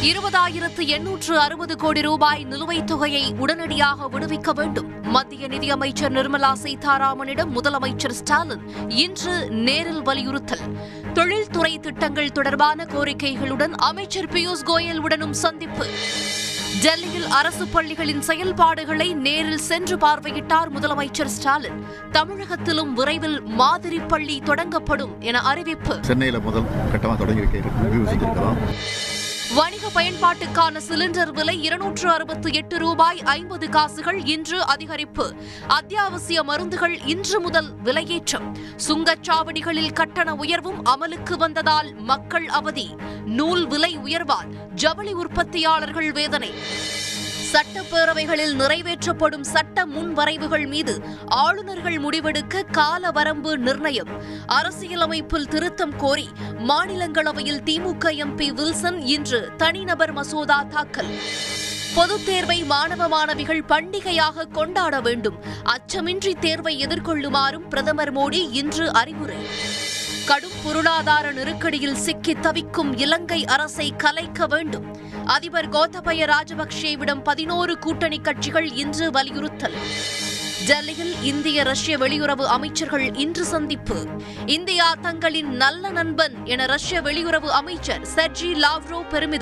இருபதாயிரத்து எண்ணூற்று அறுபது கோடி ரூபாய் நிலுவைத் தொகையை உடனடியாக விடுவிக்க வேண்டும். மத்திய நிதியமைச்சர் நிர்மலா சீதாராமனிடம் முதலமைச்சர் ஸ்டாலின் இன்று நேரில் வலியுறுத்தல். தொழில்துறை திட்டங்கள் தொடர்பான கோரிக்கைகளுடன் அமைச்சர் பியூஷ் கோயல் உடனும் சந்திப்பு. டெல்லியில் அரசு பள்ளிகளின் செயல்பாடுகளை நேரில் சென்று பார்வையிட்டார் முதலமைச்சர் ஸ்டாலின். தமிழகத்திலும் விரைவில் மாதிரி பள்ளி தொடங்கப்படும் என அறிவிப்பு. சென்னையில் முதல் கட்டமாக தொடங்கி வணிக பயன்பாட்டுக்கான சிலிண்டர் விலை இருநூற்று அறுபத்தி எட்டு ரூபாய் ஐம்பது காசுகள் இன்று அதிகரிப்பு. அத்தியாவசிய மருந்துகள் இன்று முதல் விலையேற்றம். சுங்கச்சாவடிகளில் கட்டண உயர்வும் அமலுக்கு வந்ததால் மக்கள் அவதி. நூல் விலை உயர்வால் ஜவுளி உற்பத்தியாளர்கள் வேதனை. சட்டப்பேரவைகளில் நிறைவேற்றப்படும் சட்ட முன்வரைவுகள் மீது ஆளுநர்கள் முடிவெடுக்க கால வரம்பு நிர்ணயம். அரசியலமைப்பில் திருத்தம் கோரி மாநிலங்களவையில் திமுக எம்பி வில்சன் இன்று தனிநபர் மசோதா தாக்கல். பொதுத் தேர்வை மாணவ மாணவிகள் பண்டிகையாக கொண்டாட வேண்டும். அச்சமின்றி தேர்வை எதிர்கொள்ளுமாறும் பிரதமர் மோடி இன்று அறிவுரை. கடும் பொருளாதார நெருக்கடியில் சிக்கி தவிக்கும் இலங்கை அரசை கலைக்க வேண்டும். அதிபர் கோத்தபய ராஜபக்சேவிடம் பதினோரு கூட்டணி கட்சிகள் இன்று வலியுறுத்தல். டெல்லியில் இந்திய ரஷ்ய வெளியுறவு அமைச்சர்கள் இன்று சந்திப்பு. இந்தியா தங்களின் நல்ல நண்பன் என ரஷ்ய வெளியுறவு அமைச்சர் செர்ஜி லாவ்ரோ பெருமிதம்.